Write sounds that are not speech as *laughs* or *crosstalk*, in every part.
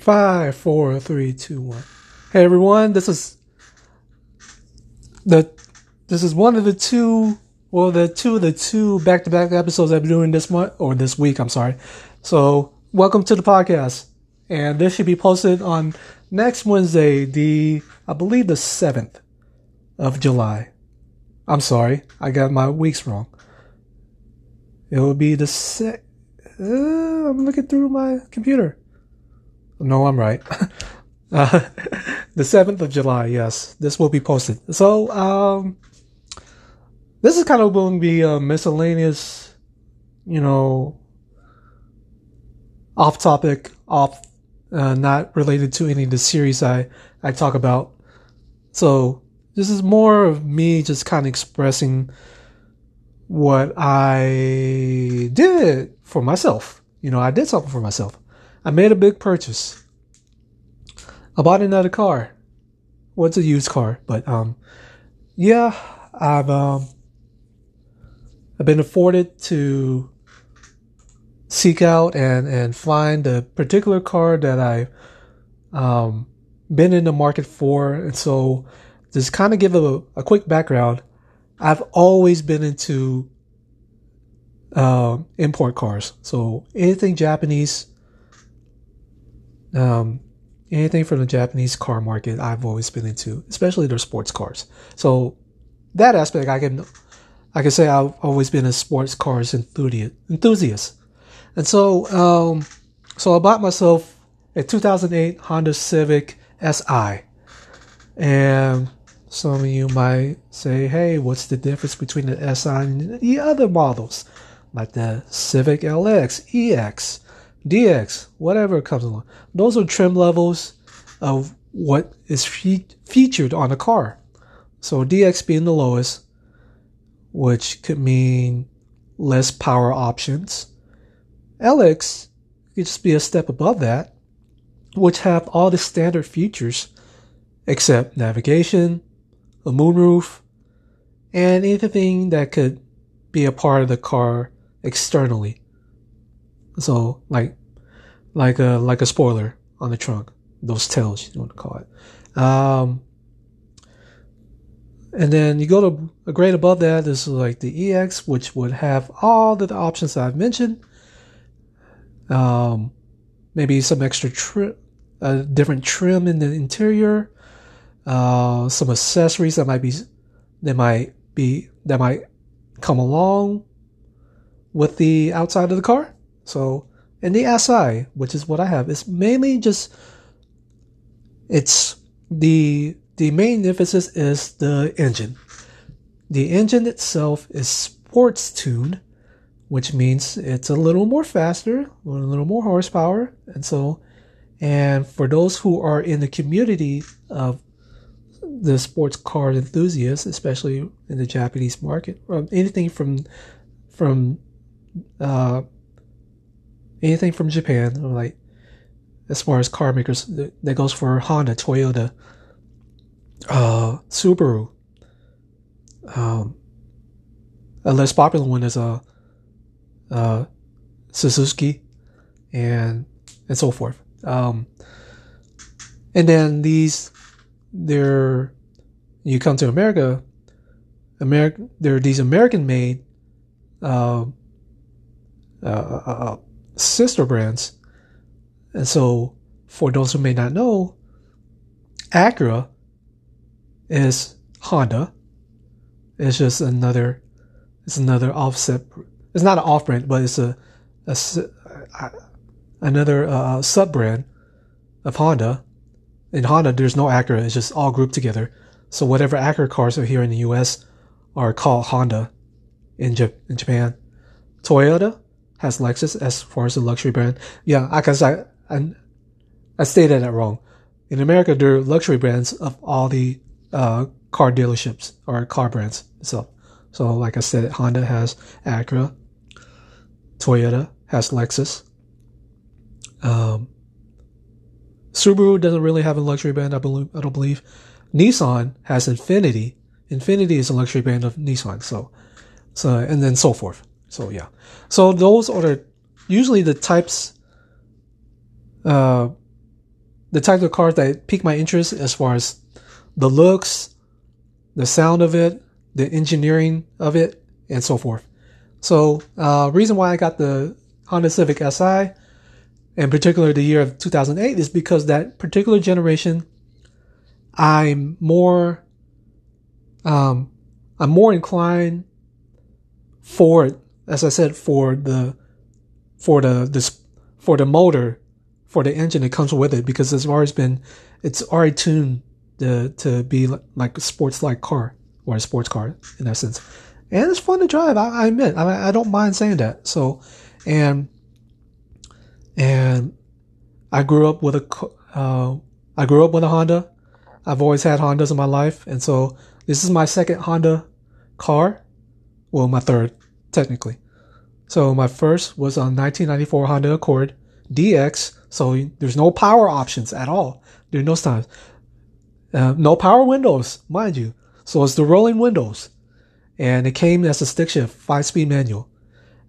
Five, four, three, two, one. Hey everyone, this is the this is one of the two well the two of the two back to back episodes I've been doing this month or this week, I'm sorry. So welcome to the podcast. And this should be posted on next Wednesday, the I believe the seventh of July. I'm sorry, I got my weeks wrong. It will be the se- uh, I'm looking through my computer. No, I'm right. *laughs* uh, *laughs* the 7th of July, yes. This will be posted. So, um, this is kind of going to be a miscellaneous, you know, off topic, off, uh, not related to any of the series I, I talk about. So, this is more of me just kind of expressing what I did for myself. You know, I did something for myself. I made a big purchase. I bought another car. Well, a used car, but um, yeah, I've um, I've been afforded to seek out and and find a particular car that I um been in the market for, and so just kind of give a, a quick background. I've always been into uh, import cars, so anything Japanese um, anything from the Japanese car market, I've always been into, especially their sports cars. So that aspect, I can, I can say I've always been a sports cars enthusiast. And so, um, so I bought myself a 2008 Honda Civic Si. And some of you might say, hey, what's the difference between the SI and the other models? Like the Civic LX, EX, DX, whatever comes along. Those are trim levels of what is fe- featured on a car. So DX being the lowest, which could mean less power options. LX could just be a step above that, which have all the standard features except navigation, a moonroof, and anything that could be a part of the car externally. So like like a like a spoiler on the trunk, those tails you want to call it. Um, and then you go to a grade above that. This is like the EX, which would have all the options I've mentioned. Um, maybe some extra trim, a different trim in the interior. Uh, some accessories that might be that might be that might come along with the outside of the car. So, in the SI, which is what I have, it's mainly just it's the the main emphasis is the engine. The engine itself is sports tuned, which means it's a little more faster, a little more horsepower, and so and for those who are in the community of the sports car enthusiasts, especially in the Japanese market, anything from from uh, anything from Japan, like as far as car makers, that goes for Honda, Toyota, uh, Subaru. Um, a less popular one is a uh, uh, Suzuki, and and so forth. Um, and then these, they're you come to America. America, there are these American-made uh, uh, uh, uh sister brands. And so, for those who may not know, Acura is Honda. It's just another, it's another offset. It's not an off brand, but it's a, a another uh, sub brand of Honda. In Honda, there's no Acura. It's just all grouped together. So whatever Acura cars are here in the U.S. are called Honda in, J- in Japan. Toyota has Lexus as far as a luxury brand. Yeah, I guess I, I, I stated that wrong. In America, there are luxury brands of all the uh, car dealerships or car brands itself. So, like I said, Honda has Acura, Toyota has Lexus. Um, Subaru doesn't really have a luxury brand, I believe. I don't believe. Nissan has Infiniti. Infiniti is a luxury brand of Nissan. So, so and then so forth. So yeah. So those are the, usually the types uh, the type of cars that pique my interest as far as the looks, the sound of it, the engineering of it, and so forth. So, uh, reason why I got the Honda Civic Si, in particular the year of 2008, is because that particular generation, I'm more, um, I'm more inclined for, as I said, for the, for the, this, for the motor, for the engine that comes with it, because it's already been, it's already tuned to, to be like a sports like car or a sports car in essence. And it's fun to drive. I, I admit, I, I don't mind saying that. So, and, and I grew up with a, uh, I grew up with a Honda. I've always had Hondas in my life. And so this is my second Honda car. Well, my third, technically. So my first was on 1994 Honda Accord DX. So there's no power options at all during those times. Uh, no power windows, mind you. So it's the rolling windows. And it came as a stick shift, five speed manual.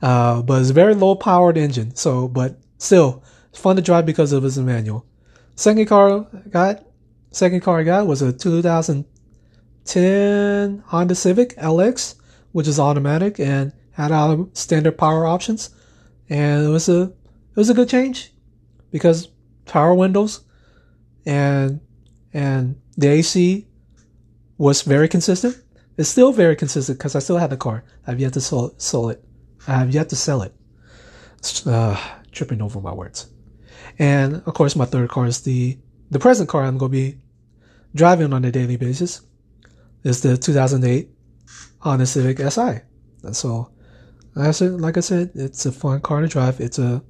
Uh, but it's a very low powered engine. So, but still, it's fun to drive because it was a manual. Second car I got, second car I got was a 2010 Honda Civic LX, which is automatic and had all standard power options. And it was a, it was a good change because power windows and, and the AC was very consistent. It's still very consistent because I still have the car. I've yet to sell, sell it. I have yet to sell it. Uh, tripping over my words. And of course, my third car is the the present car I'm going to be driving on a daily basis. Is the 2008 Honda Civic Si. And so, I said, like I said, it's a fun car to drive. It's a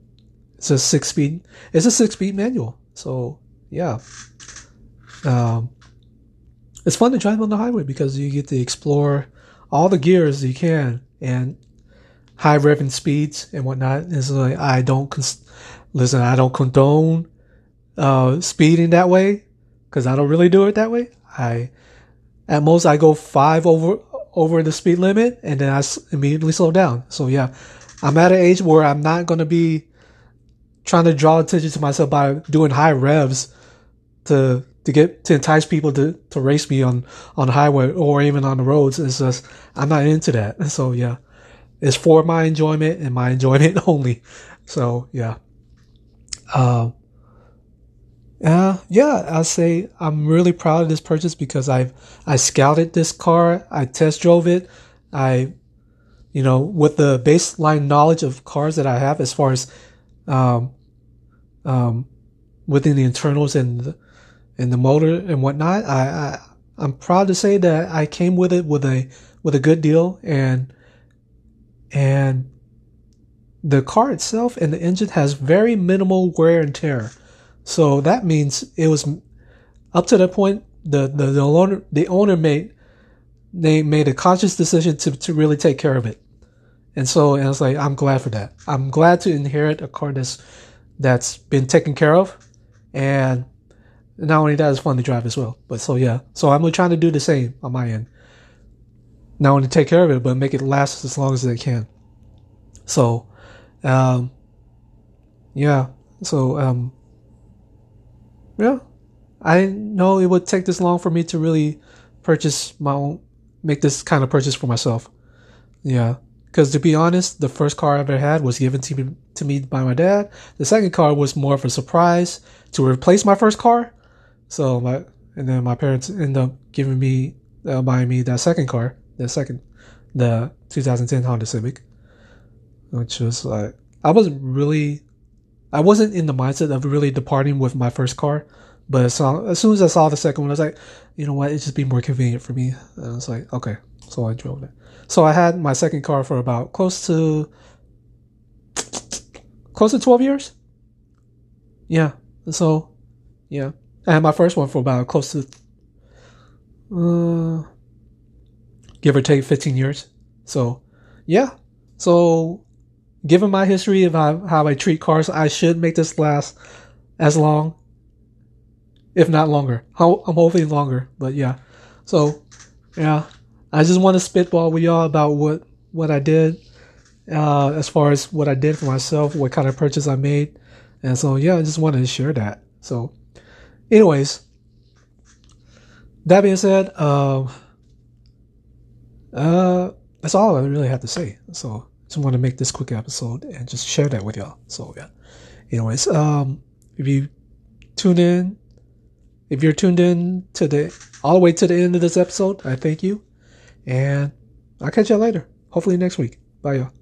it's a six speed. It's a six speed manual. So yeah. Um, it's fun to drive on the highway because you get to explore all the gears you can and high revving speeds and whatnot. And so I don't cons- listen. I don't condone uh, speeding that way because I don't really do it that way. I at most I go five over over the speed limit and then I immediately slow down. So yeah, I'm at an age where I'm not gonna be trying to draw attention to myself by doing high revs to to get to entice people to, to race me on on the highway or even on the roads. It's just I'm not into that. *laughs* So yeah, it's for my enjoyment and my enjoyment *laughs* only. So yeah, uh, uh, yeah, I say I'm really proud of this purchase because I've I scouted this car, I test drove it, I, you know, with the baseline knowledge of cars that I have as far as, um, um, within the internals and the, and the motor and whatnot. I, I I'm proud to say that I came with it with a with a good deal and and the car itself and the engine has very minimal wear and tear. So that means it was up to that point the the, the owner the owner made they made a conscious decision to, to really take care of it. And so and I was like, I'm glad for that. I'm glad to inherit a car that's that's been taken care of and not only that, it's fun to drive as well. But so yeah, so I'm trying to do the same on my end. Not only take care of it, but make it last as long as they can. So, um, yeah. So, um, yeah. I know it would take this long for me to really purchase my own, make this kind of purchase for myself. Yeah. Because to be honest, the first car I ever had was given to me, to me by my dad. The second car was more of a surprise to replace my first car. So my and then my parents end up giving me uh, buying me that second car, the second, the 2010 Honda Civic, which was like I wasn't really, I wasn't in the mindset of really departing with my first car, but as soon as I saw the second one, I was like, you know what, it'd just be more convenient for me. And I was like, okay, so I drove it. So I had my second car for about close to close to 12 years. Yeah. So, yeah. I had my first one for about close to, uh, give or take 15 years. So, yeah. So, given my history of how, how I treat cars, I should make this last as long, if not longer. I'm hoping longer, but yeah. So, yeah. I just want to spitball with y'all about what, what I did, uh, as far as what I did for myself, what kind of purchase I made. And so, yeah, I just wanted to share that. So, anyways, that being said, um, uh, that's all I really have to say. So just want to make this quick episode and just share that with y'all. So yeah. Anyways, um, if you tune in, if you're tuned in to the all the way to the end of this episode, I thank you, and I'll catch y'all later. Hopefully next week. Bye y'all.